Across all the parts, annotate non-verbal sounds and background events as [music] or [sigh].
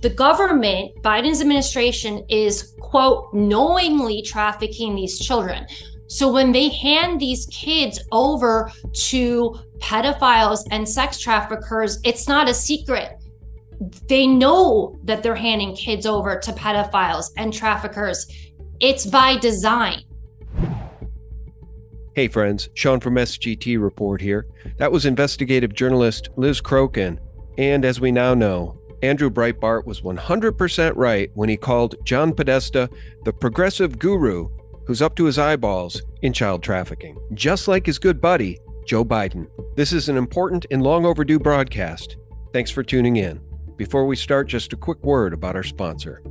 the government, Biden's administration, is, quote, knowingly trafficking these children. So when they hand these kids over to pedophiles and sex traffickers, it's not a secret. They know that they're handing kids over to pedophiles and traffickers. It's by design. Hey, friends, Sean from SGT Report here. That was investigative journalist Liz Crokin. And as we now know, Andrew Breitbart was 100% right when he called John Podesta the progressive guru who's up to his eyeballs in child trafficking, just like his good buddy, Joe Biden. This is an important and long overdue broadcast. Thanks for tuning in. Before we start, just a quick word about our sponsor.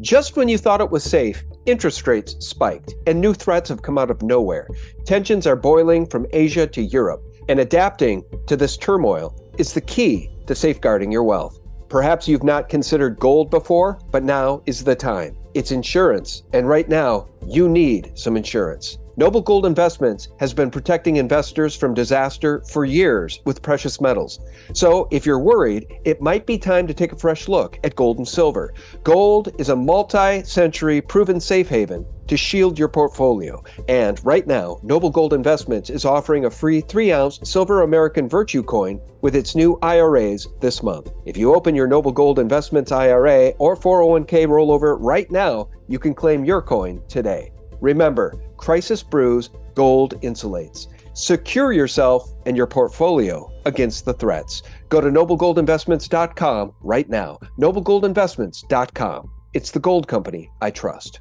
Just when you thought it was safe, interest rates spiked, and new threats have come out of nowhere. Tensions are boiling from Asia to Europe, and adapting to this turmoil is the key to safeguarding your wealth. Perhaps you've not considered gold before, but now is the time. It's insurance, and right now, you need some insurance. Noble Gold Investments has been protecting investors from disaster for years with precious metals. So, if you're worried, it might be time to take a fresh look at gold and silver. Gold is a multi century proven safe haven to shield your portfolio. And right now, Noble Gold Investments is offering a free 3 ounce silver American Virtue coin with its new IRAs this month. If you open your Noble Gold Investments IRA or 401k rollover right now, you can claim your coin today. Remember, Crisis Brews Gold Insulates. Secure yourself and your portfolio against the threats. Go to noblegoldinvestments.com right now. Noblegoldinvestments.com. It's the gold company I trust.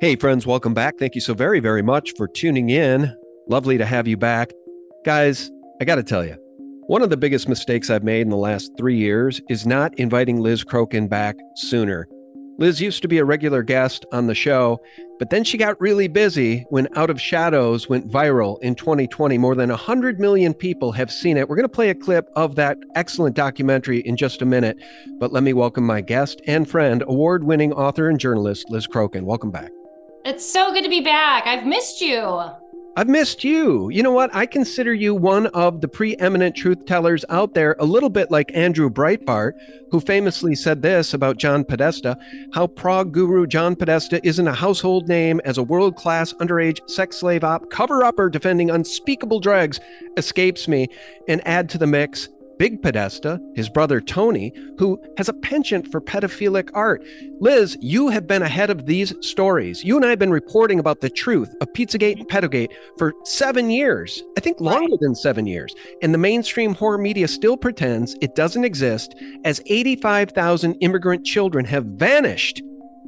Hey, friends, welcome back. Thank you so very, very much for tuning in. Lovely to have you back. Guys, I got to tell you, one of the biggest mistakes I've made in the last three years is not inviting Liz Crokin back sooner. Liz used to be a regular guest on the show, but then she got really busy when Out of Shadows went viral in 2020. More than 100 million people have seen it. We're going to play a clip of that excellent documentary in just a minute, but let me welcome my guest and friend, award winning author and journalist, Liz Crokin. Welcome back. It's so good to be back. I've missed you. I've missed you. You know what? I consider you one of the preeminent truth tellers out there, a little bit like Andrew Breitbart, who famously said this about John Podesta how prog guru John Podesta isn't a household name as a world class underage sex slave op cover upper defending unspeakable drugs escapes me. And add to the mix Big Podesta, his brother Tony, who has a penchant for pedophilic art. Liz, you have been ahead of these stories. You and I have been reporting about the truth of Pizzagate and Pedogate for seven years, I think longer than seven years. And the mainstream horror media still pretends it doesn't exist, as 85,000 immigrant children have vanished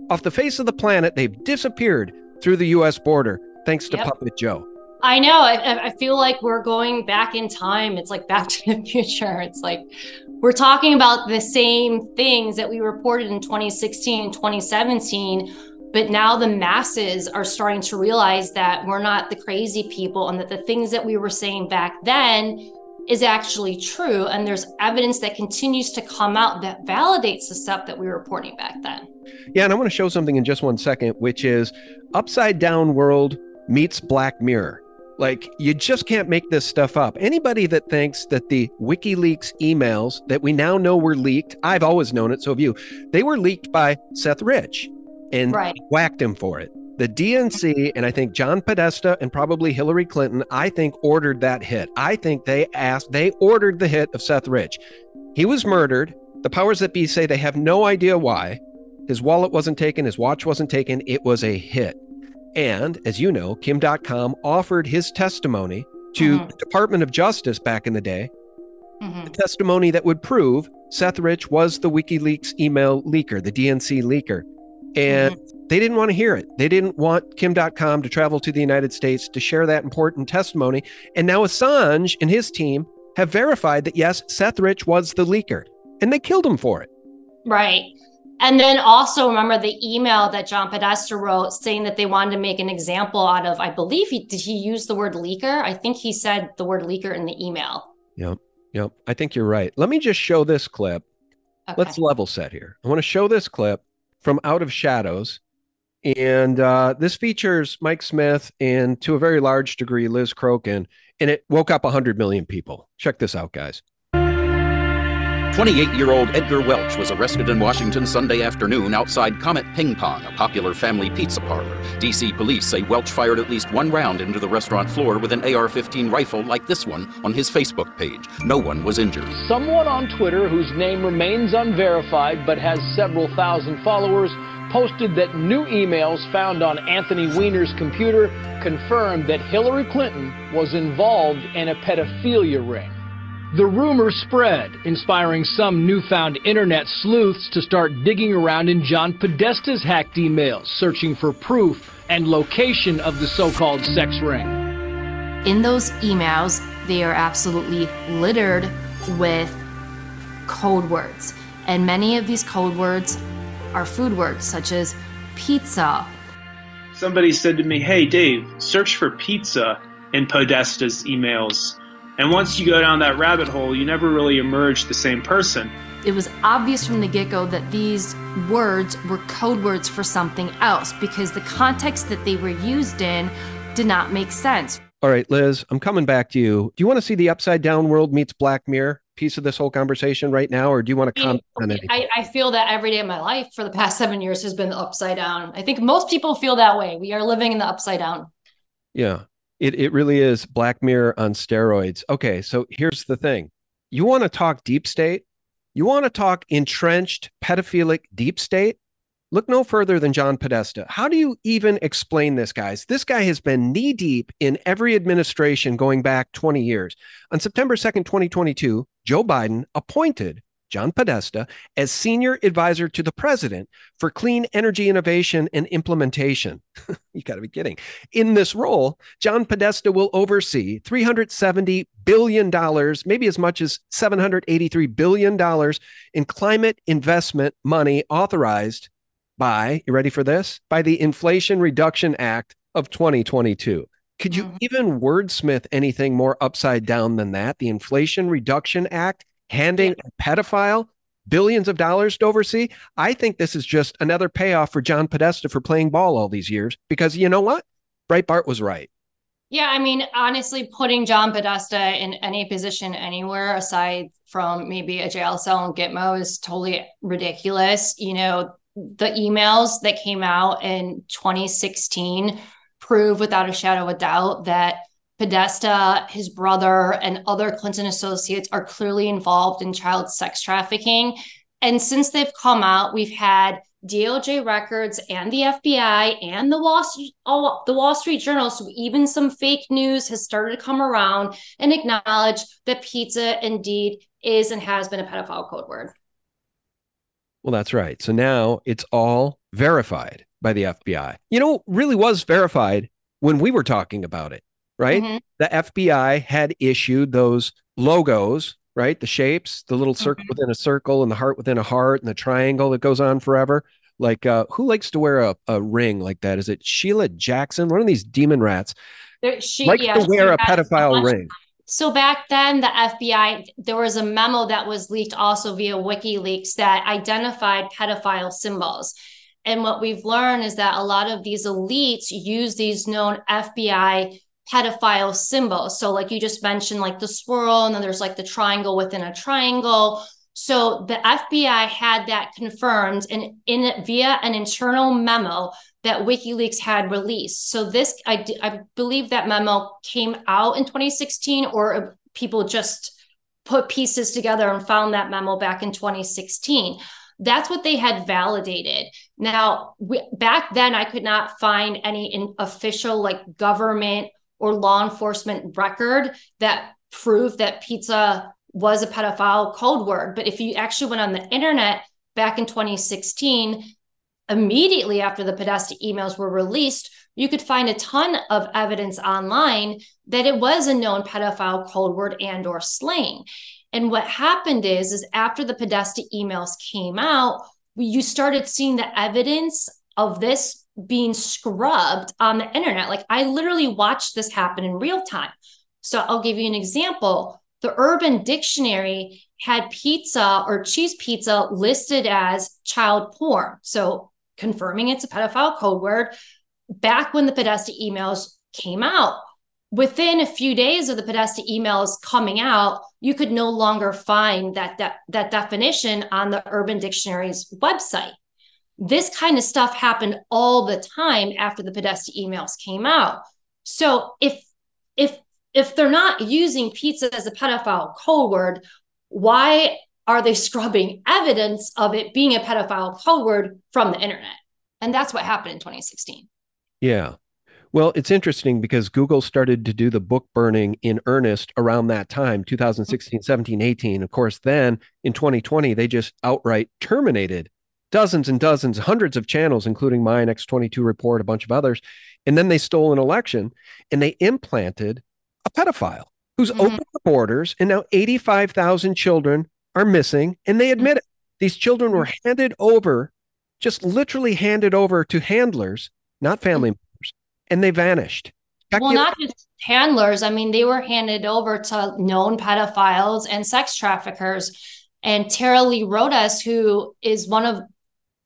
off the face of the planet. They've disappeared through the U.S. border thanks to yep. Puppet Joe. I know. I, I, feel like we're going back in time. It's like back [laughs] to the future. It's like we're talking about the same things that we reported in 2016 and 2017. But now the masses are starting to realize that we're not the crazy people and that the things that we were saying back then is actually true. And there's evidence that continues to come out that validates the stuff that we were reporting back then. Yeah. And I want to show something in just one second, which is Upside Down World meets Black Mirror. Like, you just can't make this stuff up. Anybody that thinks that the WikiLeaks emails that we now know were leaked, I've always known it, so have you, they were leaked by Seth Rich and right. whacked him for it. The DNC and I think John Podesta and probably Hillary Clinton, I think, ordered that hit. I think they asked, they ordered the hit of Seth Rich. He was murdered. The powers that be say they have no idea why. His wallet wasn't taken, his watch wasn't taken. It was a hit. And as you know, Kim Dotcom offered his testimony to mm-hmm. the Department of Justice back in the day, mm-hmm. a testimony that would prove Seth Rich was the WikiLeaks email leaker, the DNC leaker. And mm-hmm. they didn't want to hear it. They didn't want Kim Dotcom to travel to the United States to share that important testimony. And now Assange and his team have verified that yes, Seth Rich was the leaker, and they killed him for it. Right. And then also remember the email that John Podesta wrote saying that they wanted to make an example out of, I believe he did he use the word leaker? I think he said the word leaker in the email. Yep. Yep. I think you're right. Let me just show this clip. Okay. Let's level set here. I want to show this clip from Out of Shadows. And uh, this features Mike Smith and to a very large degree Liz Crokin, and it woke up 100 million people. Check this out, guys. 28 year old Edgar Welch was arrested in Washington Sunday afternoon outside Comet Ping Pong, a popular family pizza parlor. D.C. police say Welch fired at least one round into the restaurant floor with an AR 15 rifle like this one on his Facebook page. No one was injured. Someone on Twitter, whose name remains unverified but has several thousand followers, posted that new emails found on Anthony Weiner's computer confirmed that Hillary Clinton was involved in a pedophilia ring. The rumor spread, inspiring some newfound internet sleuths to start digging around in John Podesta's hacked emails, searching for proof and location of the so called sex ring. In those emails, they are absolutely littered with code words. And many of these code words are food words, such as pizza. Somebody said to me, Hey, Dave, search for pizza in Podesta's emails and once you go down that rabbit hole, you never really emerge the same person. It was obvious from the get go that these words were code words for something else because the context that they were used in did not make sense. All right, Liz, I'm coming back to you. Do you want to see the upside down world meets Black Mirror piece of this whole conversation right now, or do you want to comment on anything? I, I feel that every day of my life for the past seven years has been the upside down. I think most people feel that way. We are living in the upside down. Yeah. It it really is Black Mirror on steroids. Okay, so here's the thing. You want to talk deep state? You want to talk entrenched pedophilic deep state? Look no further than John Podesta. How do you even explain this, guys? This guy has been knee deep in every administration going back 20 years. On September 2nd, 2022, Joe Biden appointed John Podesta, as senior advisor to the president for clean energy innovation and implementation. [laughs] you got to be kidding. In this role, John Podesta will oversee $370 billion, maybe as much as $783 billion in climate investment money authorized by, you ready for this? By the Inflation Reduction Act of 2022. Could you mm-hmm. even wordsmith anything more upside down than that? The Inflation Reduction Act handing a pedophile billions of dollars to oversee. I think this is just another payoff for John Podesta for playing ball all these years because you know what? Breitbart was right. Yeah, I mean, honestly, putting John Podesta in any position anywhere aside from maybe a jail cell in Gitmo is totally ridiculous. You know, the emails that came out in 2016 prove without a shadow of doubt that Podesta, his brother, and other Clinton associates are clearly involved in child sex trafficking. And since they've come out, we've had DOJ records and the FBI and the Wall all, the Wall Street Journal, so even some fake news has started to come around and acknowledge that pizza indeed is and has been a pedophile code word. Well, that's right. So now it's all verified by the FBI. You know, really was verified when we were talking about it right? Mm-hmm. The FBI had issued those logos, right? The shapes, the little circle mm-hmm. within a circle and the heart within a heart and the triangle that goes on forever. Like, uh, who likes to wear a, a ring like that? Is it Sheila Jackson? One of these demon rats there, she likes yeah, to wear a pedophile ring. So back then, the FBI, there was a memo that was leaked also via WikiLeaks that identified pedophile symbols. And what we've learned is that a lot of these elites use these known FBI pedophile symbols. So, like you just mentioned, like the swirl, and then there's like the triangle within a triangle. So the FBI had that confirmed and in via an internal memo that WikiLeaks had released. So this, I, I believe that memo came out in 2016, or people just put pieces together and found that memo back in 2016 that's what they had validated now we, back then i could not find any official like government or law enforcement record that proved that pizza was a pedophile code word. But if you actually went on the internet back in 2016, immediately after the Podesta emails were released, you could find a ton of evidence online that it was a known pedophile code word and or slang. And what happened is, is after the Podesta emails came out, you started seeing the evidence of this being scrubbed on the internet. Like I literally watched this happen in real time. So I'll give you an example. The Urban Dictionary had pizza or cheese pizza listed as child porn. So confirming it's a pedophile code word back when the Podesta emails came out. within a few days of the Podesta emails coming out, you could no longer find that, that, that definition on the Urban Dictionary's website. This kind of stuff happened all the time after the Podesta emails came out. So if if if they're not using pizza as a pedophile code word, why are they scrubbing evidence of it being a pedophile code word from the internet? And that's what happened in 2016. Yeah. Well, it's interesting because Google started to do the book burning in earnest around that time, 2016, 17, 18. Of course, then in 2020, they just outright terminated dozens and dozens, hundreds of channels, including mine, X22 Report, a bunch of others. And then they stole an election and they implanted a pedophile who's mm-hmm. opened the borders. And now 85,000 children are missing. And they admit it. These children were mm-hmm. handed over, just literally handed over to handlers, not family mm-hmm. members, and they vanished. well, not just handlers. I mean, they were handed over to known pedophiles and sex traffickers. And Tara Lee Rodas, who is one of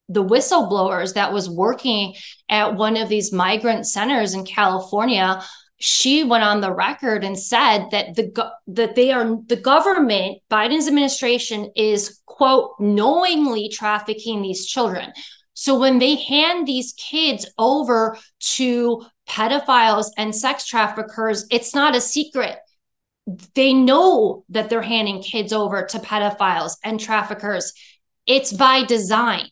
the whistleblowers that was working at one of these migrant centers in California she went on the record and said that the that they are the government Biden's administration is quote knowingly trafficking these children. So when they hand these kids over to pedophiles and sex traffickers, it's not a secret. They know that they're handing kids over to pedophiles and traffickers. It's by design.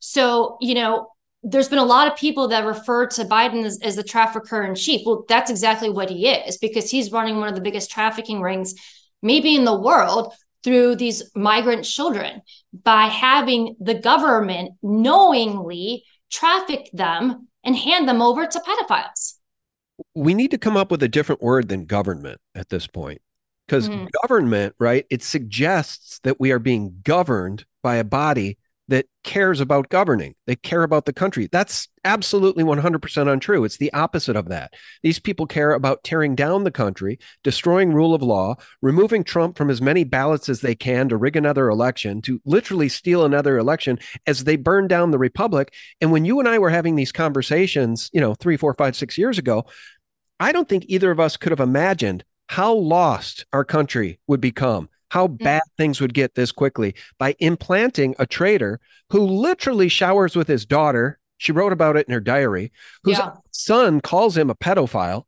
So, you know, there's been a lot of people that refer to Biden as, as the trafficker in chief. Well, that's exactly what he is because he's running one of the biggest trafficking rings, maybe in the world, through these migrant children by having the government knowingly traffic them and hand them over to pedophiles. We need to come up with a different word than government at this point because mm-hmm. government, right? It suggests that we are being governed by a body that cares about governing. They care about the country. That's absolutely 100% untrue. It's the opposite of that. These people care about tearing down the country, destroying rule of law, removing Trump from as many ballots as they can to rig another election, to literally steal another election as they burn down the republic. And when you and I were having these conversations, you know, three, four, five, six years ago, I don't think either of us could have imagined how lost our country would become how mm. bad things would get this quickly by implanting a traitor who literally showers with his daughter. She wrote about it in her diary, whose yeah. son calls him a pedophile,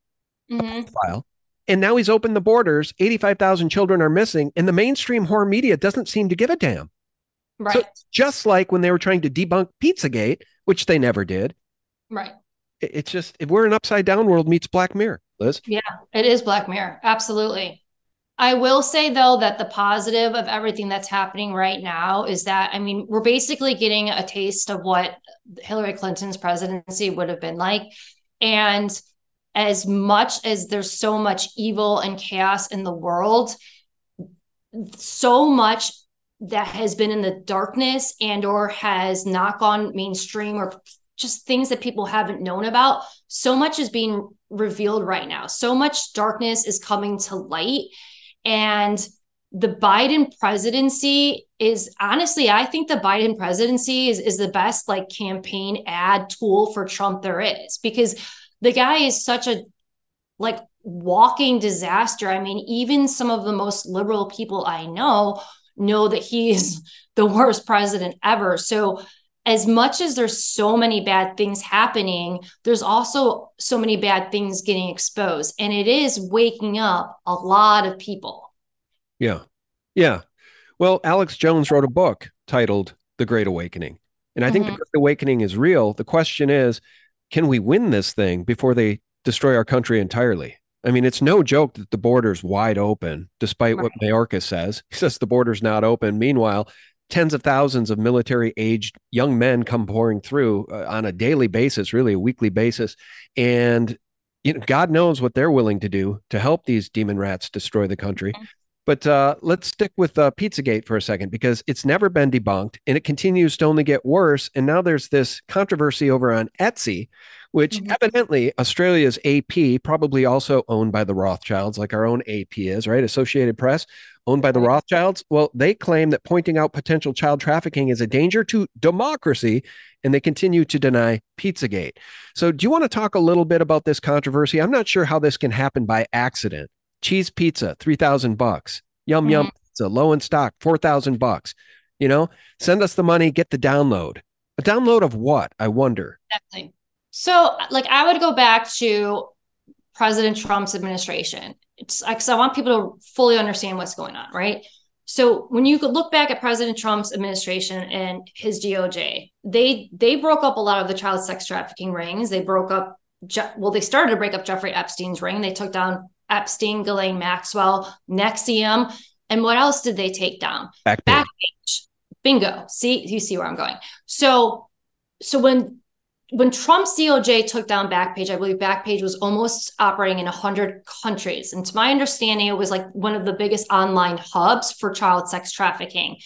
mm-hmm. a pedophile. And now he's opened the borders. 85,000 children are missing, and the mainstream horror media doesn't seem to give a damn. Right. So just like when they were trying to debunk Pizzagate, which they never did. Right. It's just, if we're an upside down world meets Black Mirror, Liz. Yeah, it is Black Mirror. Absolutely. I will say though that the positive of everything that's happening right now is that I mean we're basically getting a taste of what Hillary Clinton's presidency would have been like. And as much as there's so much evil and chaos in the world so much that has been in the darkness and or has not gone mainstream or just things that people haven't known about so much is being revealed right now. So much darkness is coming to light and the Biden presidency is honestly, I think the Biden presidency is, is the best like campaign ad tool for Trump there is because the guy is such a like walking disaster. I mean, even some of the most liberal people I know know that he is [laughs] the worst president ever. So as much as there's so many bad things happening, there's also so many bad things getting exposed. And it is waking up a lot of people. Yeah. Yeah. Well, Alex Jones wrote a book titled The Great Awakening. And I mm-hmm. think the mm-hmm. Great Awakening is real. The question is, can we win this thing before they destroy our country entirely? I mean, it's no joke that the border's wide open, despite right. what Mayorkas says. [laughs] He says the border's not open. Meanwhile, tens of thousands of military aged young men come pouring through uh, on a daily basis, really a weekly basis. And you know, God knows what they're willing to do to help these demon rats destroy the country. Mm-hmm. But uh, let's stick with uh, Pizzagate for a second because it's never been debunked and it continues to only get worse. And now there's this controversy over on Etsy, which mm-hmm. evidently Australia's AP, probably also owned by the Rothschilds, like our own AP is, right? Associated Press, owned by the Rothschilds. Well, they claim that pointing out potential child trafficking is a danger to democracy, and they continue to deny Pizzagate. So, do you want to talk a little bit about this controversy? I'm not sure how this can happen by accident. Cheese pizza, three thousand bucks. Yum mm-hmm. yum pizza, low in stock, four thousand bucks. You know, send us the money, get the download. A download of what? I wonder. Exactly. So, like, I would go back to President Trump's administration. It's because I want people to fully understand what's going on, right? So when you could look back at President Trump's administration and his DOJ, they they broke up a lot of the child sex trafficking rings. They broke up, well, they started to break up Jeffrey Epstein's ring. They took down Epstein, Ghislaine Maxwell, NXIVM, and what else did they take down? Backpage. Backpage. Bingo. See, you see where I'm going. So, so when when Trump's DOJ took down Backpage, I believe Backpage was almost operating in 100 countries. And to my understanding, it was like one of the biggest online hubs for child sex trafficking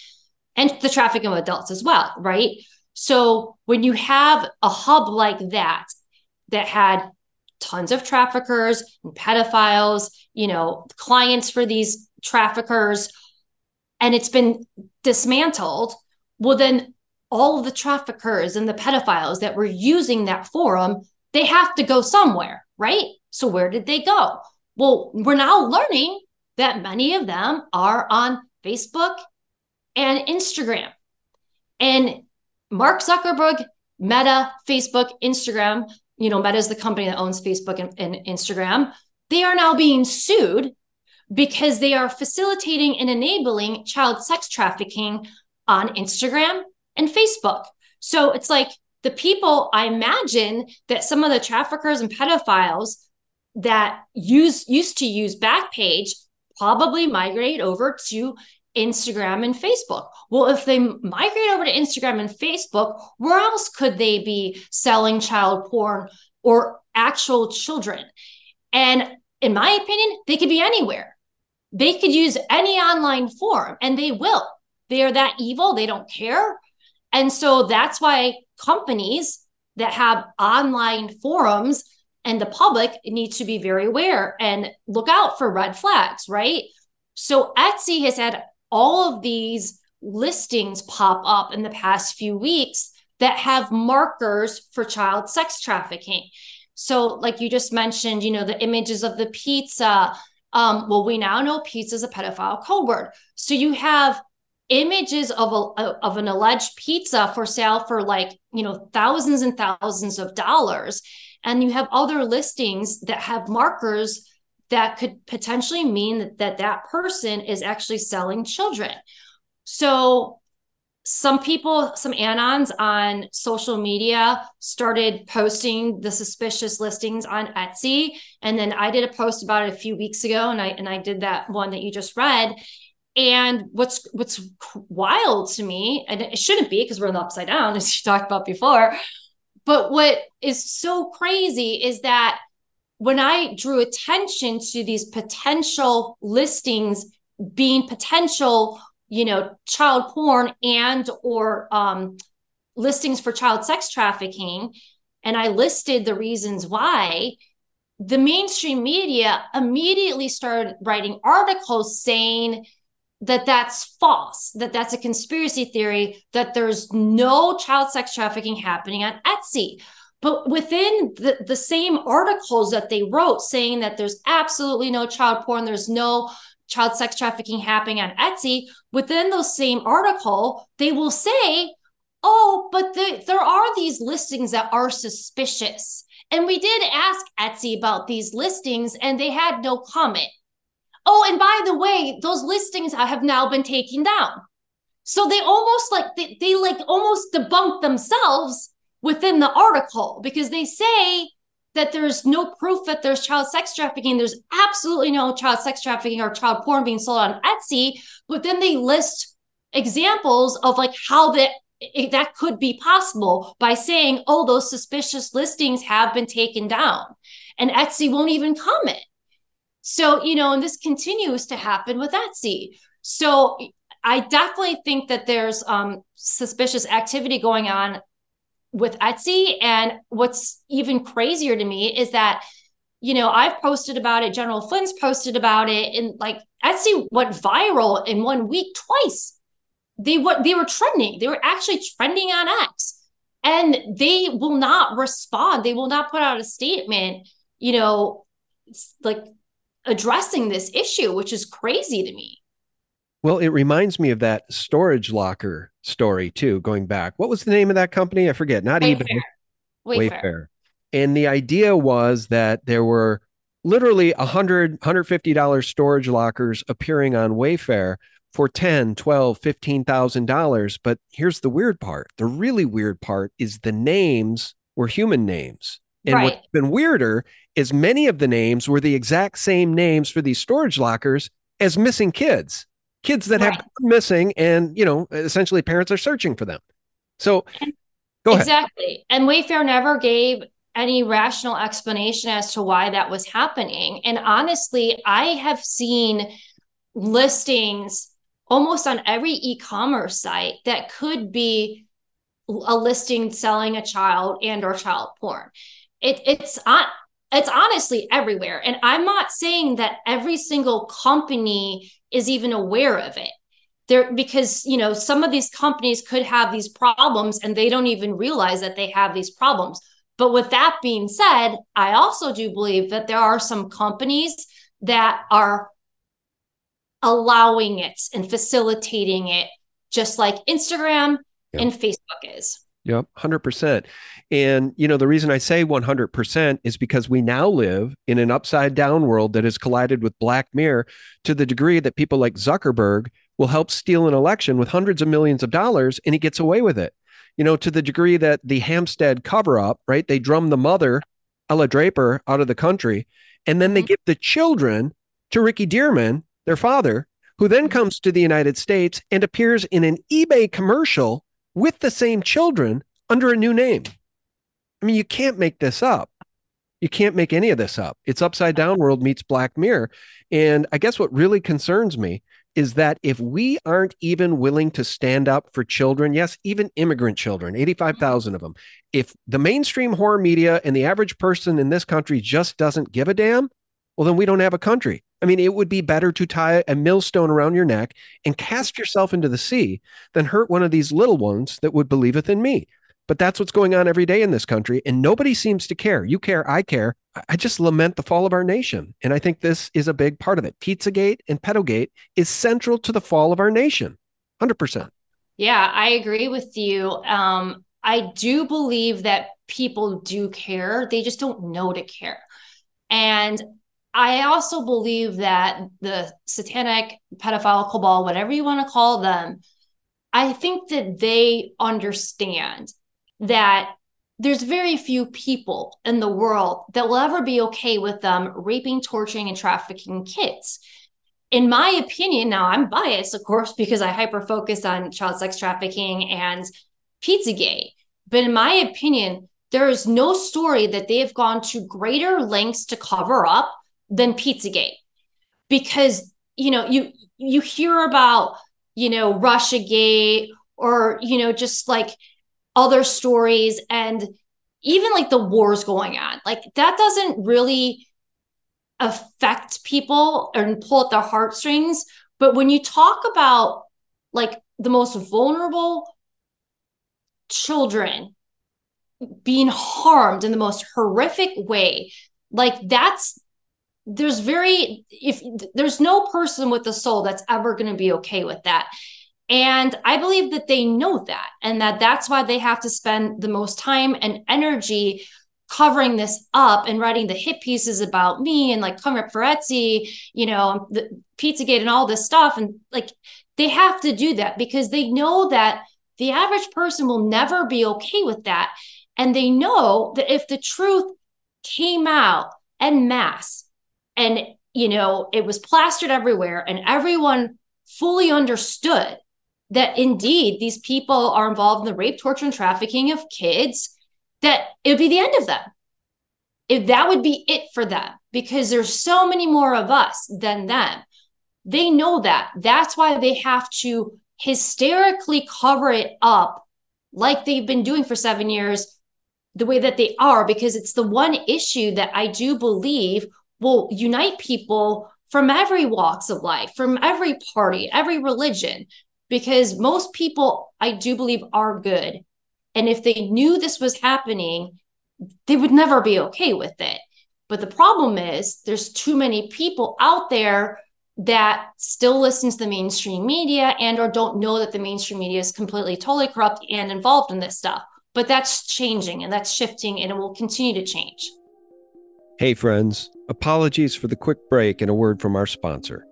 and the trafficking of adults as well, right? So when you have a hub like that, that had tons of traffickers and pedophiles, you know, clients for these traffickers, and it's been dismantled, well, then all of the traffickers and the pedophiles that were using that forum, they have to go somewhere, right? So where did they go? Well, we're now learning that many of them are on Facebook and Instagram. And Mark Zuckerberg, Meta, Facebook, Instagram, you know, Meta is the company that owns Facebook and, and Instagram. They are now being sued because they are facilitating and enabling child sex trafficking on Instagram and Facebook. So it's like the people I imagine that some of the traffickers and pedophiles that use used to use Backpage probably migrate over to Instagram and Facebook. Well, if they migrate over to Instagram and Facebook, where else could they be selling child porn or actual children? And in my opinion, they could be anywhere. They could use any online forum and they will. They are that evil. They don't care. And so that's why companies that have online forums and the public need to be very aware and look out for red flags, right? So Etsy has had all of these listings pop up in the past few weeks that have markers for child sex trafficking. So, like you just mentioned, you know, the images of the pizza. Um, well, we now know pizza is a pedophile code word. So you have images of a of an alleged pizza for sale for like you know thousands and thousands of dollars. And you have other listings that have markers that could potentially mean that that, that person is actually selling children. So some people some anons on social media started posting the suspicious listings on etsy. And then i did a post about it a few weeks ago and i and i did that one that you just read and what's what's wild to me, and it shouldn't be because we're in the upside down, [laughs] as you talked about before. But what is so crazy is that when I drew attention to these potential listings being potential, you know, child porn and or um, listings for child sex trafficking, and I listed the reasons why, the mainstream media immediately started writing articles saying that that's false, that that's a conspiracy theory, that there's no child sex trafficking happening on Etsy. But within the, the same articles that they wrote saying that there's absolutely no child porn, there's no child sex trafficking happening on Etsy, within those same article, they will say, oh, but the, there are these listings that are suspicious. And we did ask Etsy about these listings and they had no comment. Oh, and by the way, those listings have now been taken down. So they almost like they, they like almost debunk themselves within the article because they say that there's no proof that there's child sex trafficking. There's absolutely no child sex trafficking or child porn being sold on Etsy. But then they list examples of like how that that could be possible by saying, oh, those suspicious listings have been taken down. And Etsy won't even comment. So, you know, and this continues to happen with Etsy. So I definitely think that there's um, suspicious activity going on with Etsy. And what's even crazier to me is that, you know, I've posted about it, General Flynn's posted about it, and like Etsy went viral in one week twice. They what they were trending. They were actually trending on X. And they will not respond. They will not put out a statement, you know, like addressing this issue, which is crazy to me. Well, it reminds me of that storage locker story too, going back. What was the name of that company? I forget. Not Wayfair. eBay. Wayfair. Wayfair. And the idea was that there were literally 100 $150 storage lockers appearing on Wayfair for 10, 12, 15,000 dollars, but here's the weird part. The really weird part is the names were human names. And Right. what's been weirder is many of the names were the exact same names for these storage lockers as missing kids. Kids that have Right. gone missing and, you know, essentially parents are searching for them. So go ahead. Exactly. And Wayfair never gave any rational explanation as to why that was happening. And honestly, I have seen listings almost on every e-commerce site that could be a listing selling a child and or child porn. It, it's on it's honestly everywhere. And I'm not saying that every single company is even aware of it there because you know some of these companies could have these problems and they don't even realize that they have these problems but with that being said i also do believe that there are some companies that are allowing it and facilitating it just like instagram Yeah. and facebook is Yep, 100%. And, you know, the reason I say 100% is because we now live in an upside down world that has collided with Black Mirror to the degree that people like Zuckerberg will help steal an election with hundreds of millions of dollars and he gets away with it. You know, to the degree that the Hampstead cover up, right? They drum the mother, Ella Draper, out of the country, and then they Mhm. give the children to Ricky Dearman, their father, who then Mhm. comes to the United States and appears in an eBay commercial with the same children under a new name. I mean, you can't make this up. You can't make any of this up. It's upside down world meets Black Mirror. And I guess what really concerns me is that if we aren't even willing to stand up for children, yes, even immigrant children, 85,000 of them, if the mainstream horror media and the average person in this country just doesn't give a damn, well, then we don't have a country. I mean, it would be better to tie a millstone around your neck and cast yourself into the sea than hurt one of these little ones that would believeth in me. But that's what's going on every day in this country, and nobody seems to care. You care, I care. I- just lament the fall of our nation. And I think this is a big part of it. Pizzagate and Pedogate is central to the fall of our nation. 100%. Yeah, I agree with you. Um, I do believe that people do care. They just don't know to care. And I also believe that the satanic pedophile cabal, whatever you want to call them, I think that they understand that there's very few people in the world that will ever be okay with them raping, torturing, and trafficking kids in my opinion, now I'm biased, of course, because I hyper focus on child sex trafficking and Pizzagate. But in my opinion, there is no story that they have gone to greater lengths to cover up than Pizzagate. Because, you know, you you hear about, you know, Russiagate or, you know, just like other stories and even like the wars going on. Like that doesn't really affect people and pull at their heartstrings. But when you talk about like the most vulnerable children being harmed in the most horrific way, like that's there's very if there's no person with a soul that's ever going to be okay with that. And I believe that they know that and that that's why they have to spend the most time and energy covering this up and writing the hit pieces about me and like covering up for Etsy, you know, the Pizzagate and all this stuff. And like they have to do that because they know that the average person will never be okay with that. And they know that if the truth came out en masse and, you know, it was plastered everywhere and everyone fully understood that indeed these people are involved in the rape, torture, and trafficking of kids that it would be the end of them. If that would be it for them, because there's so many more of us than them. They know that. That's why they have to hysterically cover it up like they've been doing for seven years the way that they are because it's the one issue that I do believe will unite people from every walks of life, from every party, every religion, because most people, I do believe, are good. And if they knew this was happening, they would never be okay with it. But the problem is there's too many people out there that still listen to the mainstream media and or don't know that the mainstream media is completely totally corrupt and involved in this stuff. But that's changing and that's shifting and it will continue to change. Hey friends, apologies for the quick break and a word from our sponsor.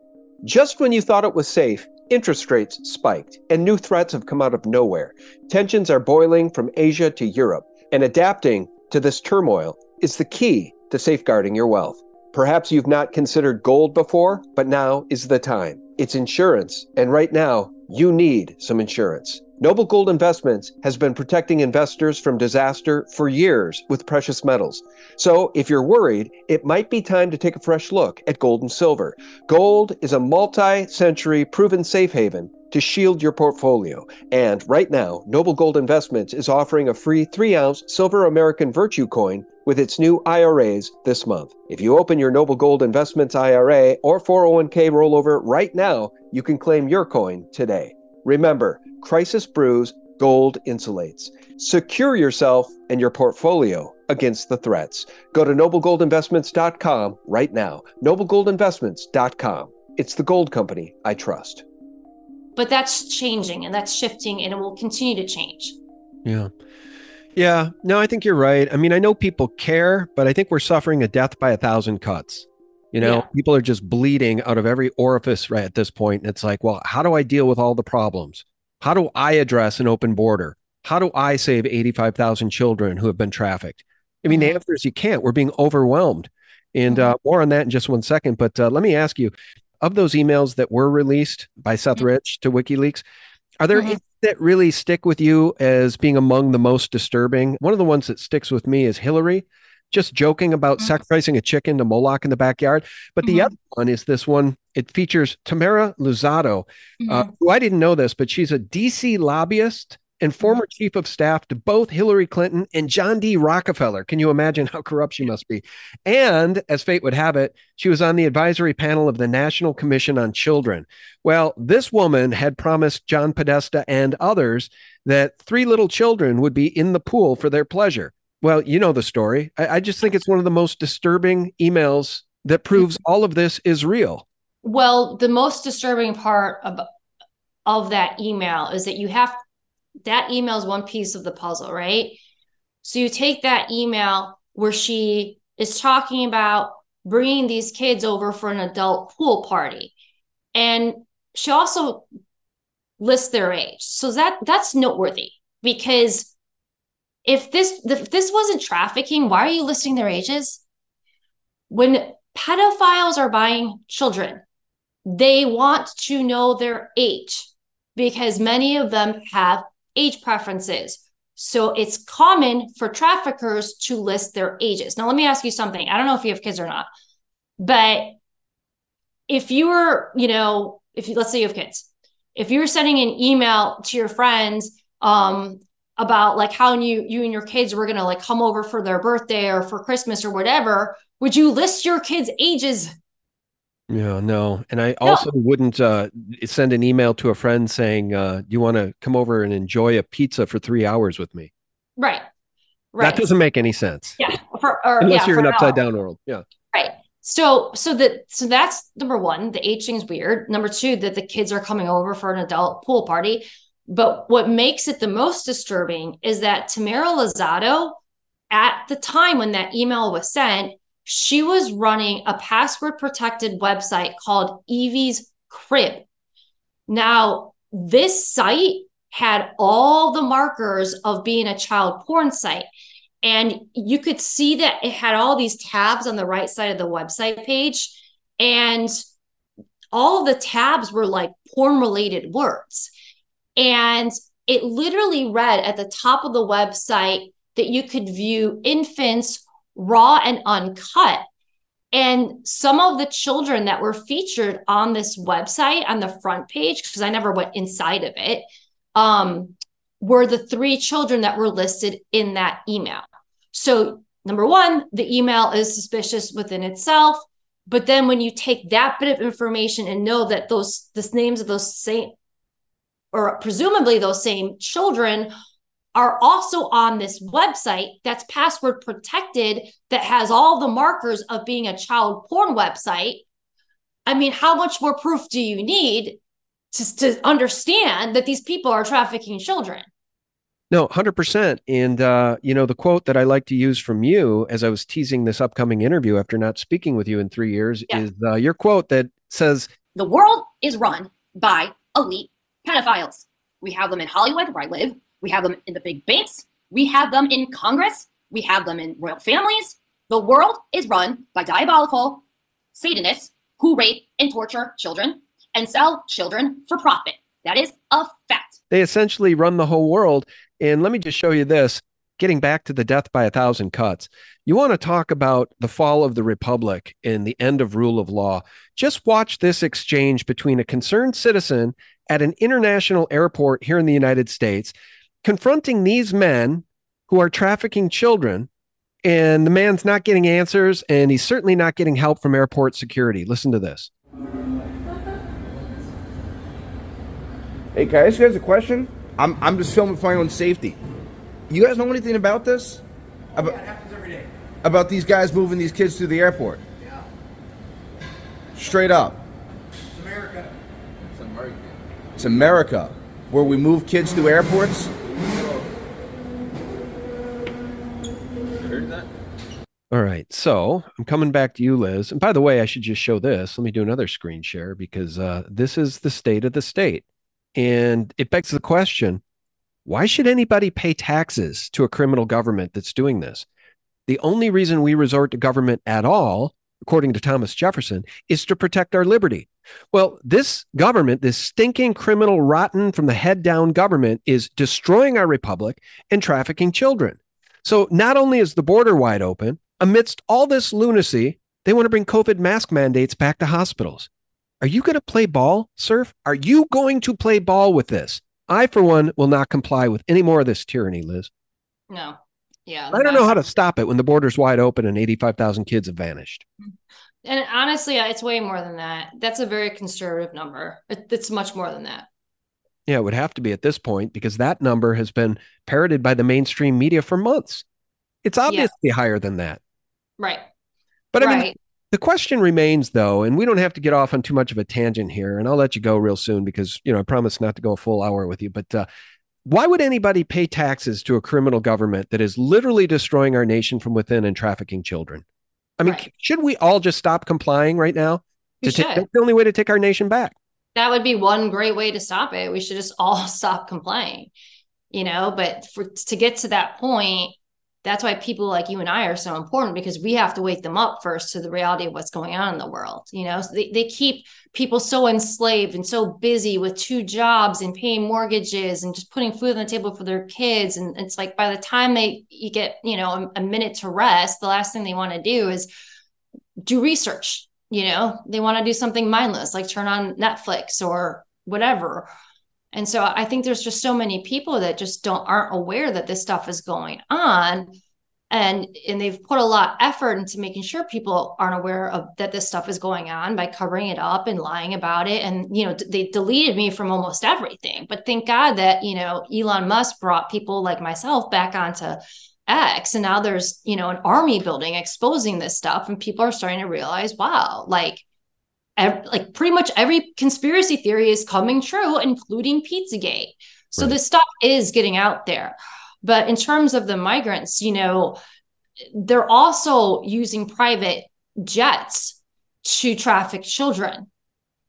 Just when you thought it was safe, interest rates spiked and new threats have come out of nowhere. Tensions are boiling from Asia to Europe, and adapting to this turmoil is the key to safeguarding your wealth. Perhaps you've not considered gold before, but now is the time. It's insurance, and right now, you need some insurance. Noble Gold Investments has been protecting investors from disaster for years with precious metals. So, if you're worried, it might be time to take a fresh look at gold and silver. Gold is a multi century proven safe haven to shield your portfolio. And right now, Noble Gold Investments is offering a free 3 ounce silver American Virtue coin with its new IRAs this month. If you open your Noble Gold Investments IRA or 401k rollover right now, you can claim your coin today. Remember, crisis brews, gold insulates. Secure yourself and your portfolio against the threats. Go to noblegoldinvestments.com right now. Noblegoldinvestments.com. It's the gold company I trust. But that's changing and that's shifting and it will continue to change. Yeah. Yeah, no, I think you're right. I mean, I know people care, but I think we're suffering a death by a thousand cuts. You know, yeah. people are just bleeding out of every orifice right at this point. And it's like, well, how do I deal with all the problems? How do I address an open border? How do I save 85,000 children who have been trafficked? I mean, the mm-hmm. answer is you can't. We're being overwhelmed. And mm-hmm. uh, more on that in just one second. But uh, let me ask you of those emails that were released by Seth mm-hmm. Rich to WikiLeaks, are there mm-hmm. that really stick with you as being among the most disturbing? One of the ones that sticks with me is Hillary just joking about mm-hmm. sacrificing a chicken to Moloch in the backyard. But the mm-hmm. other one is this one. It features Tamara Luzzatto, uh, mm-hmm. uh, who I didn't know this, but she's a DC lobbyist and former chief of staff to both Hillary Clinton and John D. Rockefeller. Can you imagine how corrupt she must be? And as fate would have it, she was on the advisory panel of the National Commission on Children. Well, this woman had promised John Podesta and others that three little children would be in the pool for their pleasure. Well, you know the story. I, I just think it's one of the most disturbing emails that proves mm-hmm. all of this is real. Well, the most disturbing part of of that email is that you have that email is one piece of the puzzle, right? So you take that email where she is talking about bringing these kids over for an adult pool party. And she also lists their age. So that that's noteworthy because if this if this wasn't trafficking, why are you listing their ages? When pedophiles are buying children, they want to know their age because many of them have age preferences. So it's common for traffickers to list their ages. Now, let me ask you something. I don't know if you have kids or not, but if you were, you know, if you, let's say you have kids, if you're sending an email to your friends um, about like how you you and your kids were gonna like come over for their birthday or for Christmas or whatever, would you list your kids' ages yeah, no. And I also no. wouldn't uh, send an email to a friend saying, uh, do you want to come over and enjoy a pizza for three hours with me? Right. Right. That doesn't make any sense. Yeah. For, or, Unless yeah, you're an upside down world. Yeah. Right. So, so that, so that's number one, the age is weird. Number two, that the kids are coming over for an adult pool party. But what makes it the most disturbing is that Tamara Luzzatto, at the time when that email was sent, she was running a password protected website called Evie's Crib. Now, this site had all the markers of being a child porn site. And you could see that it had all these tabs on the right side of the website page. And all the tabs were like porn related words. And it literally read at the top of the website that you could view infants raw and uncut. And some of the children that were featured on this website on the front page, because I never went inside of it, um, were the three children that were listed in that email. So, number one, the email is suspicious within itself. But then when you take that bit of information and know that those the names of those same or presumably those same children are also on this website that's password protected that has all the markers of being a child porn website. I mean, how much more proof do you need to, to understand that these people are trafficking children? No, 100%. And, uh, you know, the quote that I like to use from you as I was teasing this upcoming interview after not speaking with you in three years yeah. is uh, your quote that says The world is run by elite pedophiles. We have them in Hollywood, where I live. We have them in the big banks. We have them in Congress. We have them in royal families. The world is run by diabolical Satanists who rape and torture children and sell children for profit. That is a fact. They essentially run the whole world. And let me just show you this getting back to the death by a thousand cuts. You want to talk about the fall of the republic and the end of rule of law. Just watch this exchange between a concerned citizen at an international airport here in the United States confronting these men who are trafficking children and the man's not getting answers and he's certainly not getting help from airport security. Listen to this. Hey, can I ask you guys a question? I'm, I'm just filming for my own safety. You guys know anything about this? About, yeah, about these guys moving these kids through the airport? Yeah. Straight up. It's America. It's America. It's America, where we move kids through airports. Heard that? All right, so I'm coming back to you, Liz. And by the way, I should just show this. Let me do another screen share because uh, this is the state of the state. And it begs the question why should anybody pay taxes to a criminal government that's doing this? The only reason we resort to government at all, according to Thomas Jefferson, is to protect our liberty. Well, this government, this stinking criminal, rotten from the head down government, is destroying our republic and trafficking children. So not only is the border wide open, amidst all this lunacy, they want to bring COVID mask mandates back to hospitals. Are you going to play ball, Surf? Are you going to play ball with this? I, for one, will not comply with any more of this tyranny, Liz. No. Yeah. I don't know how to stop it when the border's wide open and 85,000 kids have vanished. [laughs] And honestly, it's way more than that. That's a very conservative number. It's much more than that. Yeah, it would have to be at this point because that number has been parroted by the mainstream media for months. It's obviously yeah. higher than that. Right. But I right. mean, the question remains, though, and we don't have to get off on too much of a tangent here, and I'll let you go real soon because you know I promise not to go a full hour with you. But uh, why would anybody pay taxes to a criminal government that is literally destroying our nation from within and trafficking children? I mean, right. should we all just stop complying right now? We should. Take, that's the only way to take our nation back. That would be one great way to stop it. We should just all [laughs] stop complying, you know. But for to get to that point, that's why people like you and I are so important because we have to wake them up first to the reality of what's going on in the world. You know, so they, they keep people so enslaved and so busy with two jobs and paying mortgages and just putting food on the table for their kids. And it's like by the time they you get, you know, a, a minute to rest, the last thing they want to do is do research. You know, they want to do something mindless, like turn on Netflix or whatever and so I think there's just so many people that just don't aren't aware that this stuff is going on. And and they've put a lot of effort into making sure people aren't aware of that this stuff is going on by covering it up and lying about it. And you know, they deleted me from almost everything. But thank God that, you know, Elon Musk brought people like myself back onto X. And now there's, you know, an army building exposing this stuff. And people are starting to realize, wow, like like pretty much every conspiracy theory is coming true, including Pizzagate. So right. this stuff is getting out there. But in terms of the migrants, you know, they're also using private jets to traffic children.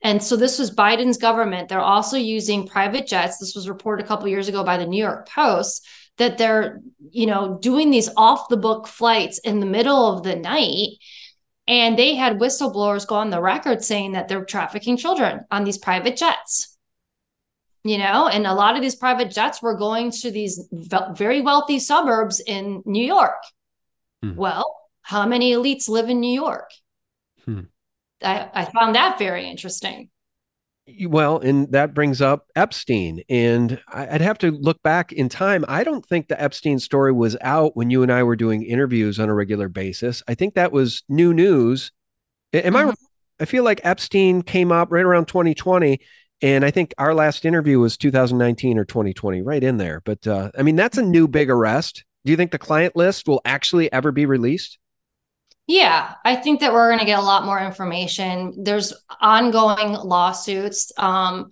And so this was Biden's government. They're also using private jets. This was reported a couple years ago by the New York Post that they're, you know, doing these off the book flights in the middle of the night and they had whistleblowers go on the record saying that they're trafficking children on these private jets. You know, and a lot of these private jets were going to these very wealthy suburbs in New York. Hmm. Well, how many elites live in New York? Hmm. I, I found that very interesting. Well, and that brings up Epstein. And I'd have to look back in time. I don't think the Epstein story was out when you and I were doing interviews on a regular basis. I think that was new news. Am mm-hmm. I? I feel like Epstein came up right around 2020. And I think our last interview was 2019 or 2020, right in there. But uh, I mean, that's a new big arrest. Do you think the client list will actually ever be released? Yeah, I think that we're going to get a lot more information. There's ongoing lawsuits. Um,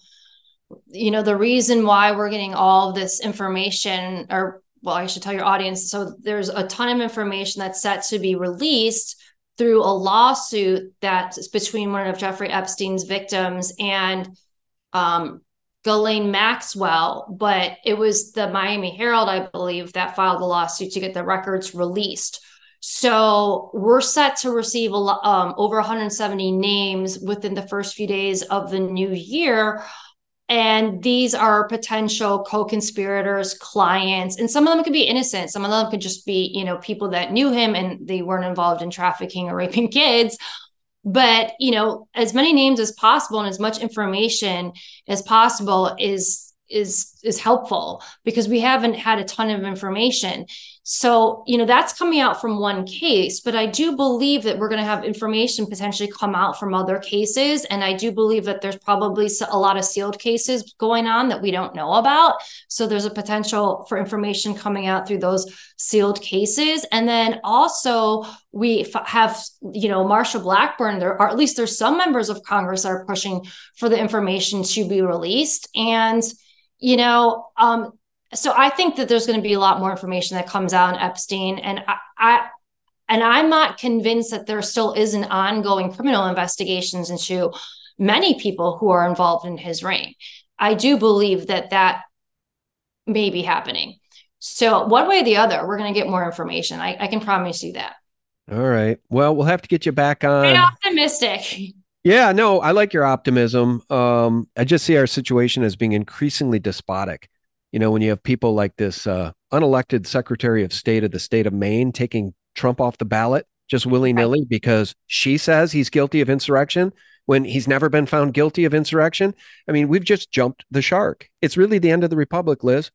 you know, the reason why we're getting all this information, or well, I should tell your audience. So there's a ton of information that's set to be released through a lawsuit that's between one of Jeffrey Epstein's victims and um, Ghislaine Maxwell, but it was the Miami Herald, I believe, that filed the lawsuit to get the records released. So we're set to receive um, over 170 names within the first few days of the new year. And these are potential co-conspirators, clients, and some of them could be innocent. Some of them could just be, you know, people that knew him and they weren't involved in trafficking or raping [laughs] kids. But you know, as many names as possible and as much information as possible is is is helpful because we haven't had a ton of information so, you know, that's coming out from one case, but I do believe that we're going to have information potentially come out from other cases. And I do believe that there's probably a lot of sealed cases going on that we don't know about. So there's a potential for information coming out through those sealed cases. And then also, we have, you know, Marsha Blackburn, there are at least there's some members of Congress that are pushing for the information to be released. And, you know, um, so I think that there's going to be a lot more information that comes out on Epstein, and I, I and I'm not convinced that there still isn't ongoing criminal investigations into many people who are involved in his reign. I do believe that that may be happening. So one way or the other, we're going to get more information. I, I, can promise you that. All right. Well, we'll have to get you back on. Very optimistic. Yeah, no, I like your optimism. Um, I just see our situation as being increasingly despotic you know, when you have people like this uh, unelected Secretary of State of the state of Maine taking Trump off the ballot just willy nilly because she says he's guilty of insurrection when he's never been found guilty of insurrection. I mean, we've just jumped the shark. It's really the end of the republic, Liz.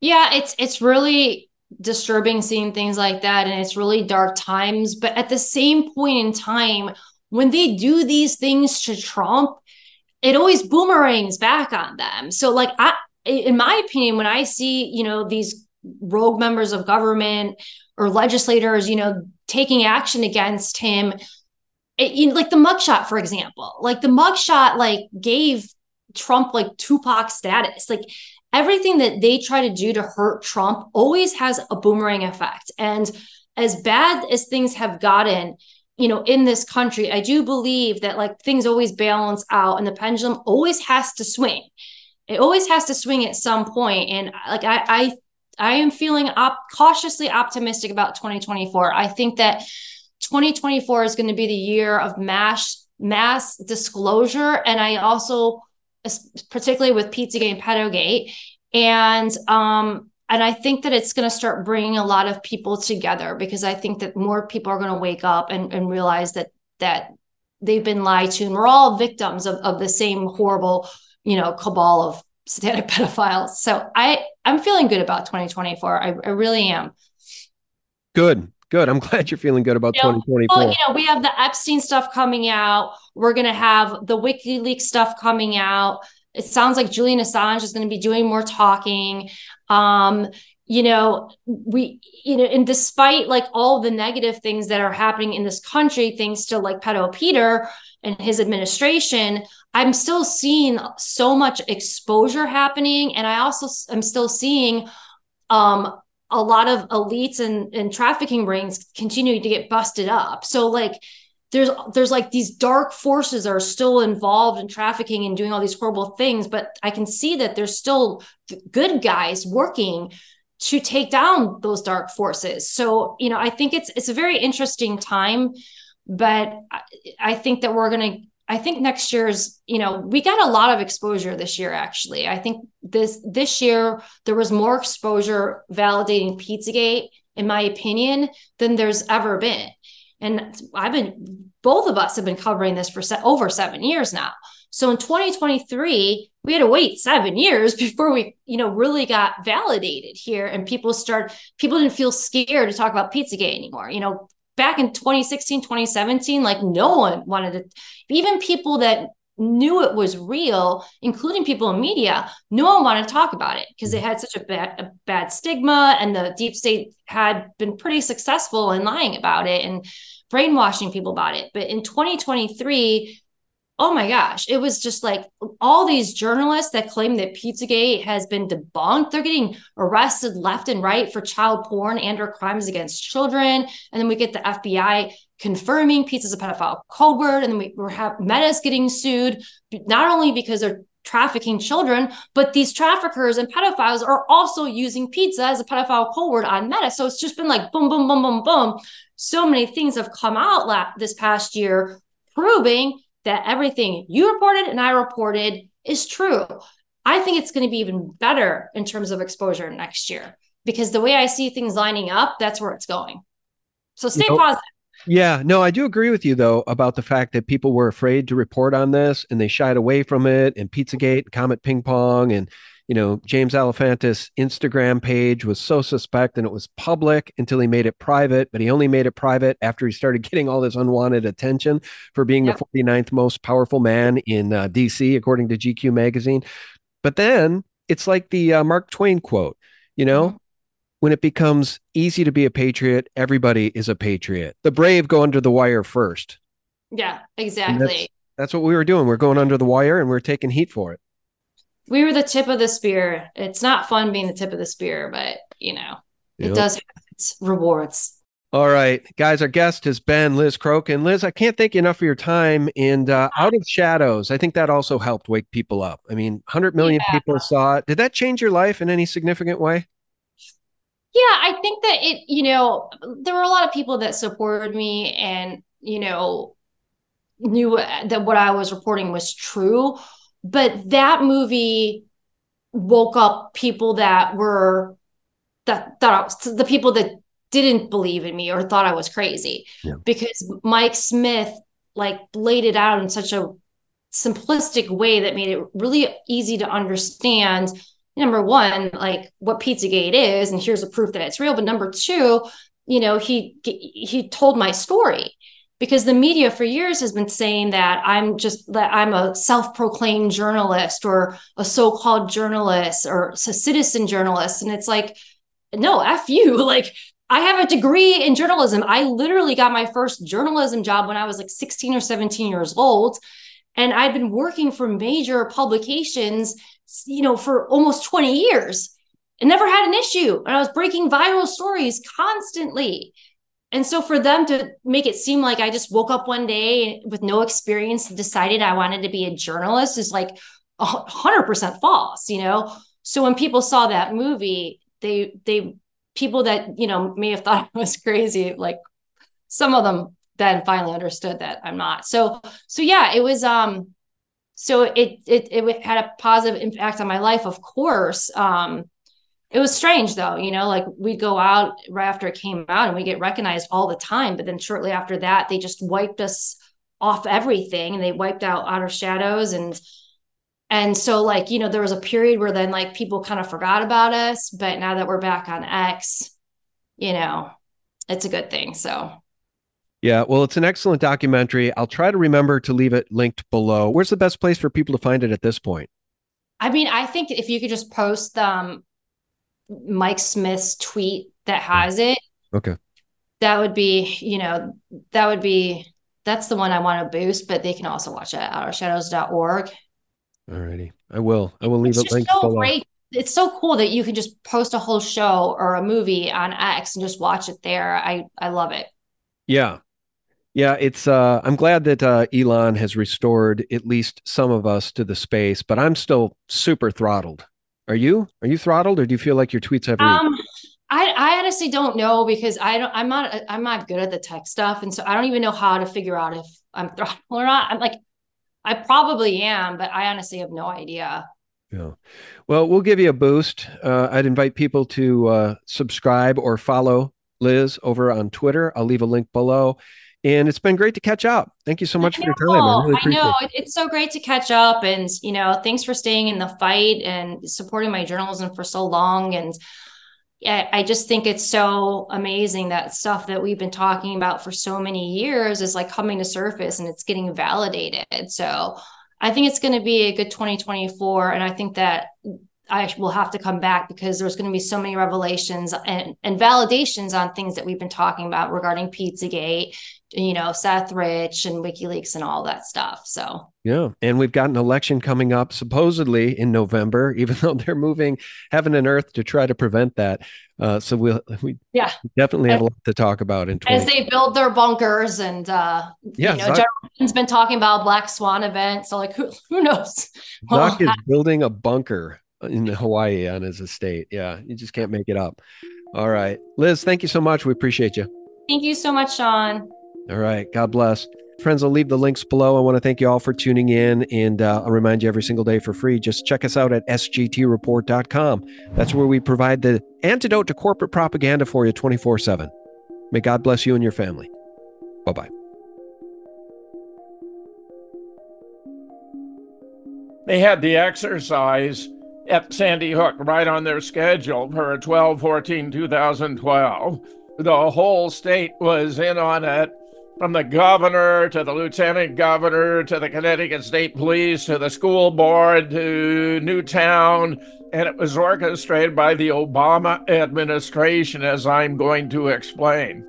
Yeah, it's it's really disturbing seeing things like that and it's really dark times, but at the same point in time when they do these things to Trump, it always boomerangs back on them. So like I in my opinion, when I see, you know, these rogue members of government or legislators, you know, taking action against him, it, you know, like the mugshot, for example, like the mugshot, like gave Trump like Tupac status. Like everything that they try to do to hurt Trump always has a boomerang effect. And as bad as things have gotten, you know, in this country, I do believe that like things always balance out and the pendulum always has to swing it always has to swing at some point. And like i i i am feeling op- cautiously optimistic about 2024 i think that 2024 is going to be the year of mass mass disclosure. And i also particularly with pizzagate and pedogate. And um and i think that it's going to start bringing a lot of people together because i think that more people are going to wake up and, and realize that that they've been lied to and we're all victims of, of the same horrible you know, cabal of satanic [laughs] pedophiles. So I I'm feeling good about 2024. I, I really am. Good. Good. I'm [laughs] glad you're feeling good about you know, 2024. Well, you know, we have the Epstein stuff coming out. We're going to have the WikiLeaks stuff coming out. It sounds like Julian Assange is going to be doing more talking. Um, you know, we, you know, and despite like all the negative things that are happening in this country, things to like Pedo Peter and his administration, I'm still seeing so much exposure happening. And I also am still seeing um, a lot of elites and, and trafficking rings continuing to get busted up. So like there's there's like these dark forces are still involved in trafficking and doing all these horrible things, but I can see that there's still good guys working to take down those dark forces. So, you know, I think it's it's a very interesting time, but I, I think that we're going to I think next year's, you know, we got a lot of exposure this year actually. I think this this year there was more exposure validating Pizzagate in my opinion than there's ever been. And I've been, both of us have been covering this for se- over seven years now. So in 2023, we had to wait seven years [laughs] before we, you know, really got validated here. And people start, people didn't feel scared to talk about Pizzagate anymore. You know, back in 2016, 2017, like no one wanted to, even people that knew it was real, including people in media, no one wanted to talk about it because it had such a bad, a bad stigma and the deep state had been pretty successful in lying about it and brainwashing people about it. But in 2023, oh my gosh, it was just like all these journalists that claim that Pizzagate has been debunked. They're getting arrested left and right for child porn and or crimes against children. And then we get the FBI confirming pizza's a pedophile code word. And then we, we have Meta's getting sued, not only because they're trafficking children, but these traffickers and pedophiles are also using pizza as a pedophile code word on Meta. So it's just been like boom, boom, boom, boom, boom. So many things have come out la- this past year proving that everything you reported and I reported is true. I think it's going to be even better in terms of exposure next year because the way I see things lining up, that's where it's going. So stay you know, positive. Yeah, no, I do agree with you though about the fact that people were afraid to report on this and they shied away from it and Pizzagate, Comet Ping Pong and you know, James Alefantis' Instagram page was so suspect and it was public until he made it private, but he only made it private after he started [laughs] getting all this unwanted attention for being yep. the 49th most powerful man in uh, DC, according to GQ magazine. But then it's like the uh, Mark Twain quote, you know, mm-hmm. when it becomes easy to be a patriot, everybody is a patriot. The brave go under the wire first. Yeah, exactly. That's, that's what we were doing. We're going under the wire and we're taking heat for it we were the tip of the spear. It's not fun being the tip of the spear, but you know, yep. it does have its rewards. All right, guys, our guest has been Liz Crokin. Liz, I can't thank you enough for your time. And uh, Out of Shadows, I think that also helped wake people up. I mean, 100 million yeah. people saw it. Did that change your life in any significant way? Yeah, I think that it, you know, there were a lot of people that supported me and, you know, knew that what I was reporting was true but that movie woke up people that were that thought the people that didn't believe in me or thought I was crazy. Yeah. because Mike Smith like laid it out in such a simplistic way that made it really easy to understand number one like what pizzagate is and here's a proof that it's real. But number two you know he he told my story because the media for years has been saying that I'm just that I'm a self-proclaimed journalist or a so-called journalist or a citizen journalist. And it's like no f you. [laughs] Like I have a degree in journalism. I literally got my first journalism job when I was like 16 or 17 years old. And I'd been working for major publications you know for almost 20 years. And never had an issue. And I was breaking viral stories constantly and so for them to make it seem like I just woke up one day with no experience and decided I wanted to be a journalist is like 100% false, you know? So when people saw that movie, they, they, people that, you know, may have thought [laughs] I was crazy, like some of them then finally understood that I'm not. So, so yeah, it was, um, so it, it, it had a positive impact on my life, of course. Um, it was strange though you know like we'd go out right after it came out and we get recognized all the time but then shortly after that they just wiped us off everything and they wiped out outer shadows and and so like you know there was a period where then like people kind of forgot about us but now that we're back on x you know it's a good thing so yeah, well, it's an excellent documentary. I'll try to remember to leave it linked below. Where's the best place for people to find it at this point? I mean, I think if you could just post um Mike Smith's tweet that has it. Okay. That would be, you know, that would be that's the one I want to boost, but they can also watch it at outofshadows.org. All righty. I will. I will leave it's it linked so below. Great. It's so cool that you can just post a whole show or a movie on X and just watch it there. I I love it. Yeah. Yeah, it's uh I'm glad that uh Elon has restored at least some of us to the space, but I'm still super throttled. Are you? Are you throttled, or do you feel like your tweets have? Um, I, I honestly don't know because I don't. I'm not. I'm not good at the tech stuff, and so I don't even know how to figure out if I'm [laughs] throttled or not. I'm like, I probably am, but I honestly have no idea. Yeah. Well, we'll give you a boost. Uh, I'd invite people to uh, subscribe or follow Liz over on Twitter. I'll leave a link below. And it's been great to catch up. Thank you so much for your time. I, really I know it's so great to catch up, and you know, thanks for staying in the fight and supporting my journalism for so long. And I just think it's so amazing that stuff that we've been talking about for so many years is like coming to surface and it's getting validated. So I think it's going to be a good 2024. And I think that I will have to come back because there's going to be so many revelations and, and validations on things that we've been talking about regarding Pizzagate, you know, Seth Rich and WikiLeaks and all that stuff. So, yeah. And we've got an election coming up supposedly in November, [laughs] even though they're moving heaven and earth to try to prevent that. Uh, so we'll, we yeah, definitely have a lot to talk about in as they build their bunkers and, uh, yeah, you know, Zuck, has been talking about Black Swan event. So like, who, who knows? Zuck [laughs] is building a bunker in Hawaii on his estate. Yeah, you just can't make it up. All right. Liz, thank you so much. We appreciate you. Thank you so much, Sean. All right. God bless. Friends, I'll leave the links below. I want to thank you all for tuning in, and uh, I'll remind you every single day for free. Just check us out at sgtreport.com. That's where we provide the antidote to corporate propaganda for you 24 7. May God bless you and your family. Bye bye. They had the exercise at Sandy Hook right on their schedule for 12 14 2012. The whole state was in on it from the governor to the lieutenant governor to the Connecticut State Police to the school board to Newtown. And it was orchestrated by the Obama administration, as I'm going to explain.